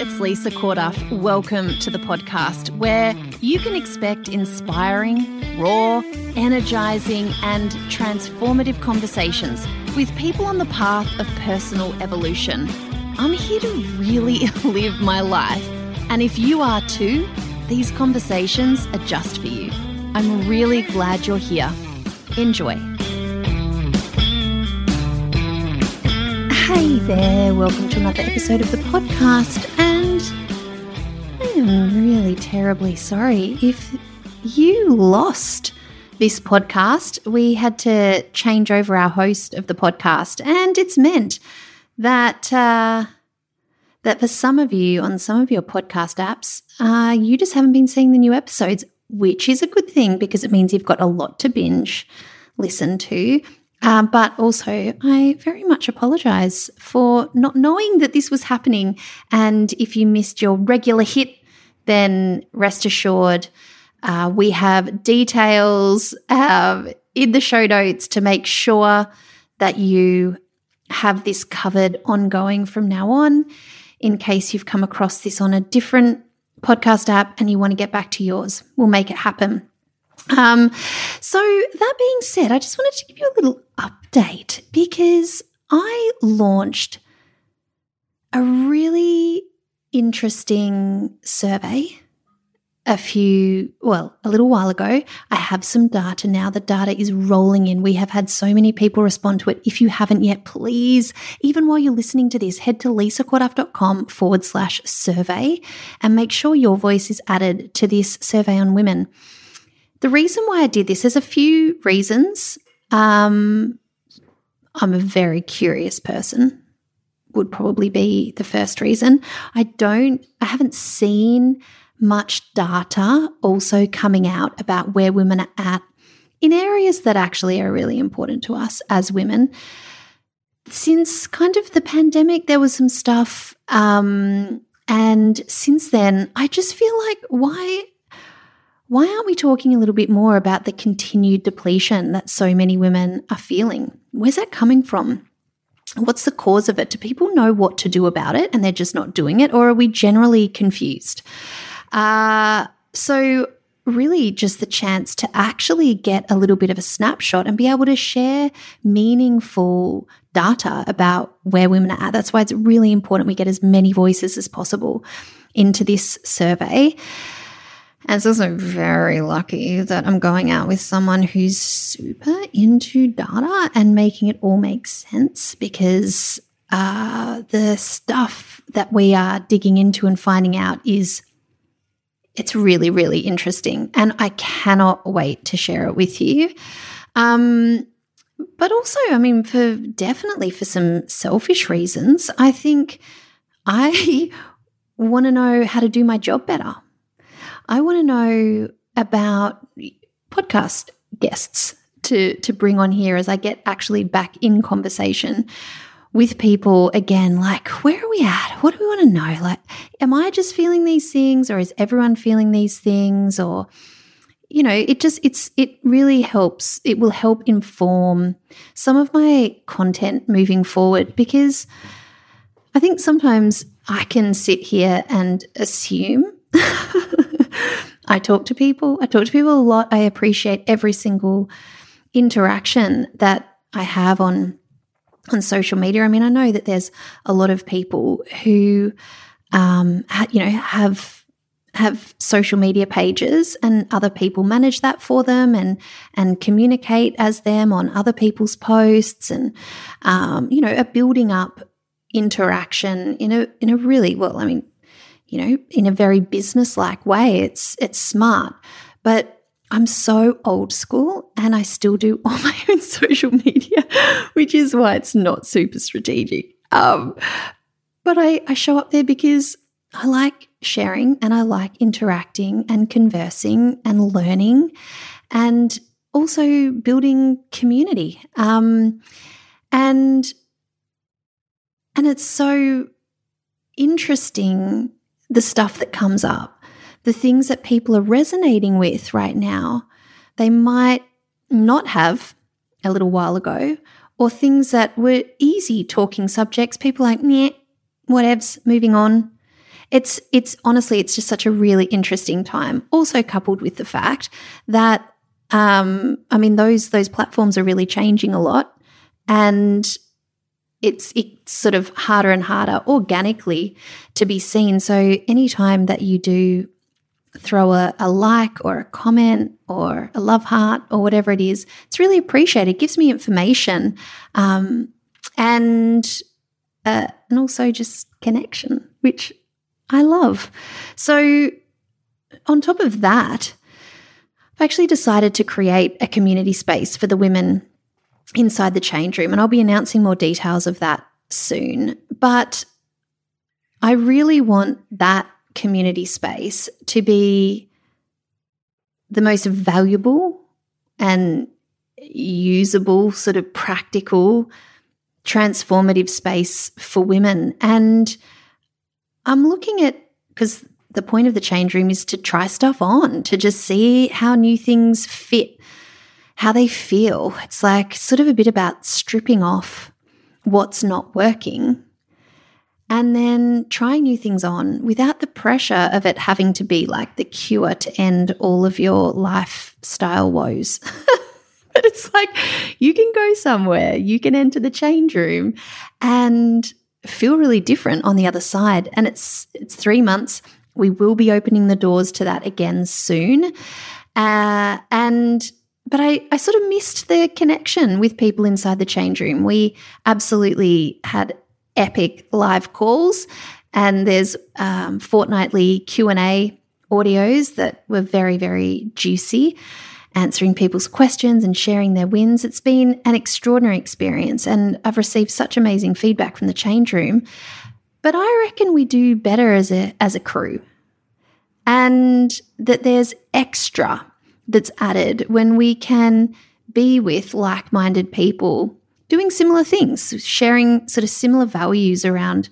it's Lisa Corduff. Welcome to the podcast where you can expect inspiring, raw, energizing, and transformative conversations with people on the path of personal evolution. I'm here to really live my life, and if you are too, these conversations are just for you. I'm really glad you're here. Enjoy. Hey there, welcome to another episode of the podcast. Am really terribly sorry if you lost this podcast. We had to change over our host of the podcast, and it's meant that uh, that for some of you on some of your podcast apps, uh, you just haven't been seeing the new episodes, which is a good thing because it means you've got a lot to binge listen to. Um, but also, I very much apologize for not knowing that this was happening. And if you missed your regular hit, then rest assured, uh, we have details uh, in the show notes to make sure that you have this covered ongoing from now on in case you've come across this on a different podcast app and you want to get back to yours. We'll make it happen. Um, so, that being said, I just wanted to give you a little update because I launched a really interesting survey a few, well, a little while ago. I have some data now. The data is rolling in. We have had so many people respond to it. If you haven't yet, please, even while you're listening to this, head to lisacorduff.com forward slash survey and make sure your voice is added to this survey on women. The reason why I did this, there's a few reasons. Um, I'm a very curious person, would probably be the first reason. I don't, I haven't seen much data also coming out about where women are at in areas that actually are really important to us as women. Since kind of the pandemic, there was some stuff. Um, and since then, I just feel like why why aren't we talking a little bit more about the continued depletion that so many women are feeling? Where's that coming from? What's the cause of it? Do people know what to do about it and they're just not doing it? Or are we generally confused? Uh, so, really, just the chance to actually get a little bit of a snapshot and be able to share meaningful data about where women are at. That's why it's really important we get as many voices as possible into this survey. And it's also very lucky that I'm going out with someone who's super into data and making it all make sense because uh, the stuff that we are digging into and finding out is it's really, really interesting. And I cannot wait to share it with you. Um, but also, I mean, for definitely for some selfish reasons, I think I want to know how to do my job better. I want to know about podcast guests to to bring on here as I get actually back in conversation with people again. Like where are we at? What do we want to know? Like am i just feeling these things or is everyone feeling these things? Or you know it just it's it really helps. It will help inform some of my content moving forward because i think sometimes i can sit here and assume I talk to people. I talk to people a lot. I appreciate every single interaction that I have on on social media. I mean, I know that there's a lot of people who, um, ha, you know, have have social media pages, and other people manage that for them, and and communicate as them on other people's posts, and um, you know, are building up interaction in a in a really well. I mean, you know, in a very business-like way. It's it's smart. But I'm so old school and I still do all my own social media, which is why it's not super strategic. Um, but I, I show up there because I like sharing and I like interacting and conversing and learning and also building community. Um, and and it's so interesting the stuff that comes up, the things that people are resonating with right now, they might not have a little while ago, or things that were easy talking subjects, people like, yeah, whatevs, moving on. it's it's honestly it's just such a really interesting time. Also coupled with the fact that um, I mean those those platforms are really changing a lot, and it's it's sort of harder and harder organically to be seen. So anytime that you do throw a, a, like or a comment or a love heart or whatever it is, it's really appreciated. It gives me information um, and uh, and also just connection, which I love. So on top of that, I've actually decided to create a community space for the women inside the change room, and I'll be announcing more details of that soon. But I really want that community space to be the most valuable and usable, sort of practical, transformative space for women. And I'm looking at, because the point of the change room is to try stuff on, to just see how new things fit, how they feel. It's like sort of a bit about stripping off what's not working and then trying new things on without the pressure of it having to be like the cure to end all of your lifestyle woes. but it's like you can go somewhere, you can enter the change room and feel really different on the other side. And it's it's three months. We will be opening the doors to that again soon. Uh, and but I, I sort of missed the connection with people inside the change room. We absolutely had epic live calls, and there's um, fortnightly Q and A audios that were very very juicy, answering people's questions and sharing their wins. It's been an extraordinary experience, and I've received such amazing feedback from the change room. But I reckon we do better as a as a crew, and that there's extra that's added when we can be with like minded people doing similar things, sharing sort of similar values around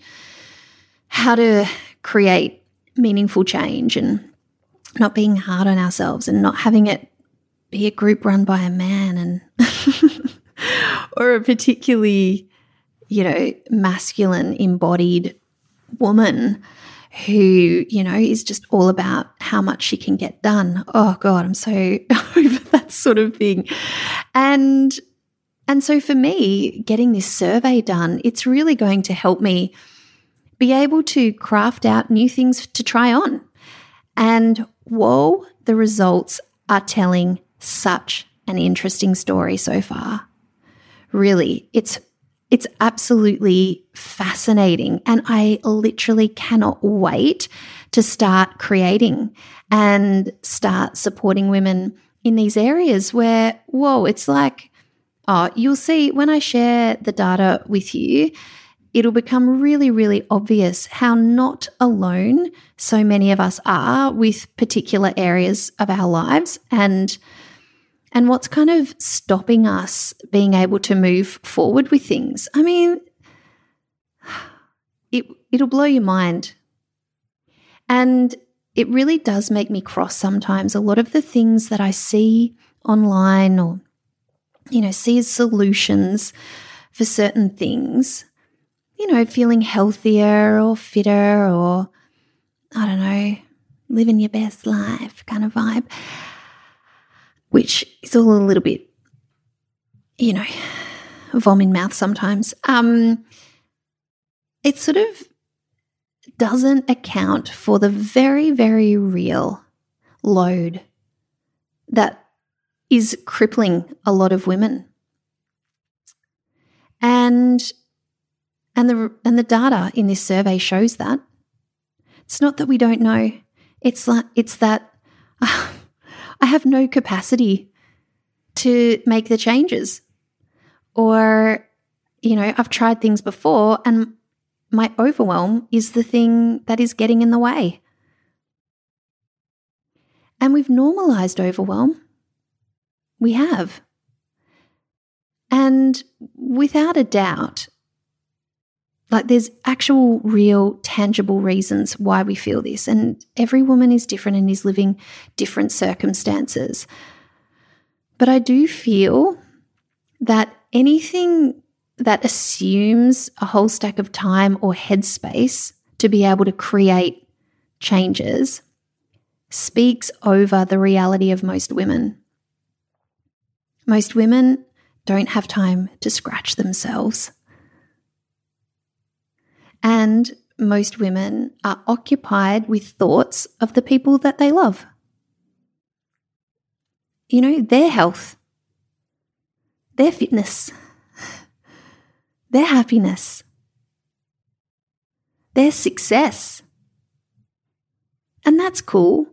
how to create meaningful change and not being hard on ourselves and not having it be a group run by a man and or a particularly you know masculine embodied woman who you know is just all about how much she can get done oh god i'm so over that sort of thing and and so for me, getting this survey done, it's really going to help me be able to craft out new things to try on. And whoa, the results are telling such an interesting story so far. Really, it's it's absolutely fascinating and I literally cannot wait to start creating and start supporting women in these areas where whoa, it's like Oh, you'll see when I share the data with you, it'll become really, really obvious how not alone so many of us are with particular areas of our lives and and what's kind of stopping us being able to move forward with things. I mean, it it'll blow your mind. And it really does make me cross sometimes a lot of the things that I see online or you know, sees solutions for certain things, you know, feeling healthier or fitter or, I don't know, living your best life kind of vibe, which is all a little bit, you know, vom in mouth sometimes. Um, it sort of doesn't account for the very, very real load that is crippling a lot of women. And and the and the data in this survey shows that. It's not that we don't know. It's like it's that I have no capacity to make the changes. Or you know, I've tried things before and my overwhelm is the thing that is getting in the way. And we've normalized overwhelm. We have. And without a doubt, like there's actual, real, tangible reasons why we feel this. And every woman is different and is living different circumstances. But I do feel that anything that assumes a whole stack of time or headspace to be able to create changes speaks over the reality of most women. Most women don't have time to scratch themselves. And most women are occupied with thoughts of the people that they love. You know, their health, their fitness, their happiness, their success. And that's cool.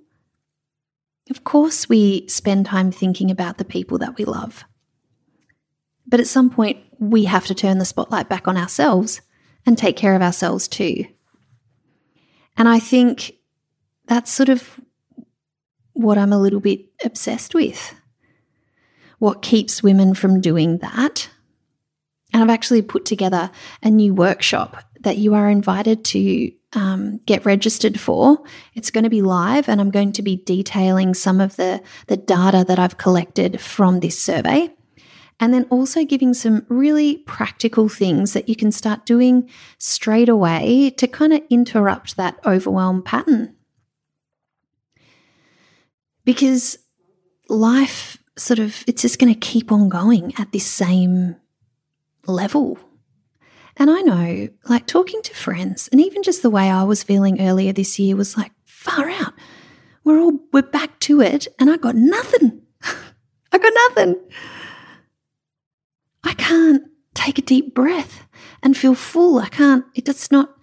Of course, we spend time thinking about the people that we love. But at some point, we have to turn the spotlight back on ourselves and take care of ourselves too. And I think that's sort of what I'm a little bit obsessed with. What keeps women from doing that? And I've actually put together a new workshop that you are invited to um, get registered for. It's going to be live, and I'm going to be detailing some of the, the data that I've collected from this survey. And then also giving some really practical things that you can start doing straight away to kind of interrupt that overwhelm pattern. Because life sort of, it's just going to keep on going at this same level. And I know, like talking to friends, and even just the way I was feeling earlier this year was like, far out. We're all, we're back to it, and I got nothing. I got nothing. I can't take a deep breath and feel full. I can't, it does not,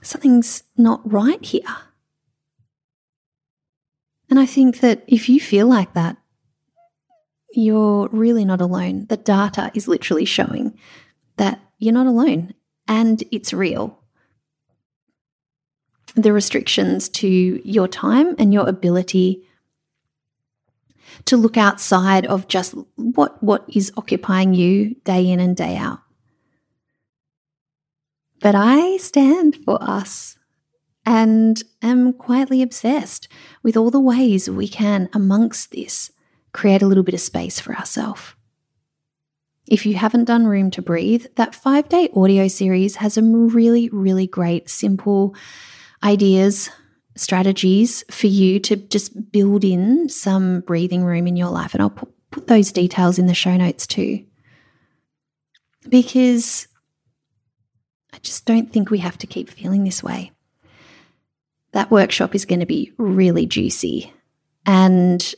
something's not right here. And I think that if you feel like that, you're really not alone. The data is literally showing that you're not alone and it's real. The restrictions to your time and your ability to look outside of just what, what is occupying you day in and day out. But I stand for us and am quietly obsessed with all the ways we can, amongst this, create a little bit of space for ourselves. If you haven't done Room to Breathe, that five day audio series has some really, really great, simple ideas, strategies for you to just build in some breathing room in your life. And I'll put, put those details in the show notes too. Because I just don't think we have to keep feeling this way. That workshop is going to be really juicy. And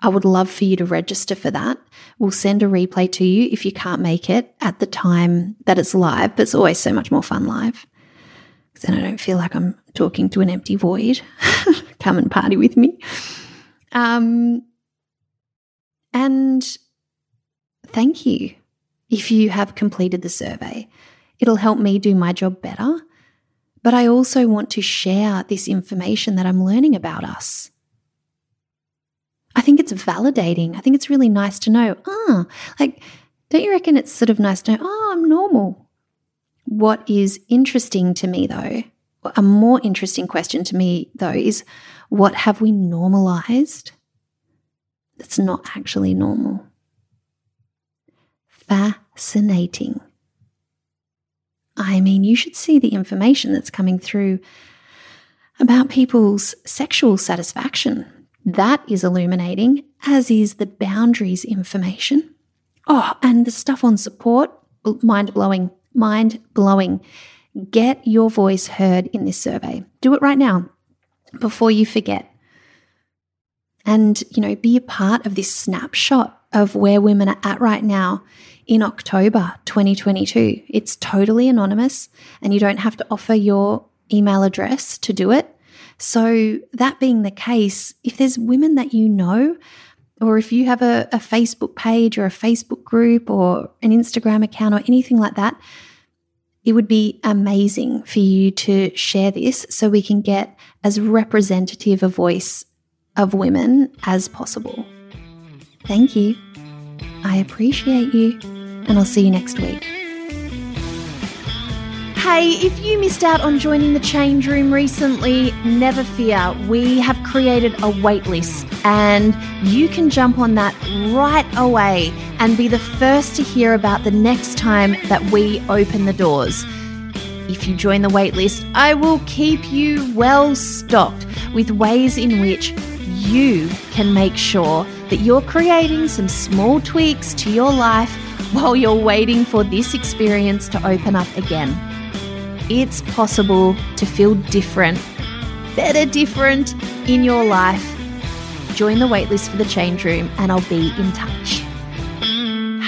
I would love for you to register for that. We'll send a replay to you if you can't make it at the time that it's live, but it's always so much more fun live. Because then I don't feel like I'm talking to an empty void. Come and party with me. Um, and thank you if you have completed the survey. It'll help me do my job better. But I also want to share this information that I'm learning about us I think it's validating. I think it's really nice to know, ah, like, don't you reckon it's sort of nice to know, oh, I'm normal? What is interesting to me, though, a more interesting question to me, though, is what have we normalized that's not actually normal? Fascinating. I mean, you should see the information that's coming through about people's sexual satisfaction that is illuminating, as is the boundaries information. Oh, and the stuff on support, mind blowing, mind blowing. Get your voice heard in this survey. Do it right now before you forget. And, you know, be a part of this snapshot of where women are at right now in October 2022. It's totally anonymous and you don't have to offer your email address to do it. So, that being the case, if there's women that you know, or if you have a, a, Facebook page or a Facebook group or an Instagram account or anything like that, it would be amazing for you to share this so we can get as representative a voice of women as possible. Thank you. I appreciate you, and I'll see you next week. Hey, if you missed out on joining the change room recently, never fear. We have created a waitlist and you can jump on that right away and be the first to hear about the next time that we open the doors. If you join the waitlist, I will keep you well stocked with ways in which you can make sure that you're creating some small tweaks to your life while you're waiting for this experience to open up again. It's possible to feel different, better different in your life. Join the waitlist for the change room and I'll be in touch.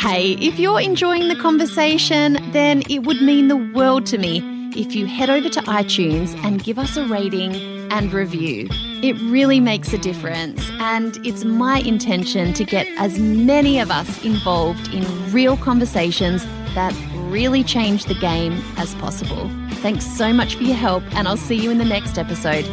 Hey, if you're enjoying the conversation, then it would mean the world to me if you head over to iTunes and give us a rating and review. It really makes a difference, and it's my intention to get as many of us involved in real conversations that really change the game as possible. Thanks so much for your help, and I'll see you in the next episode.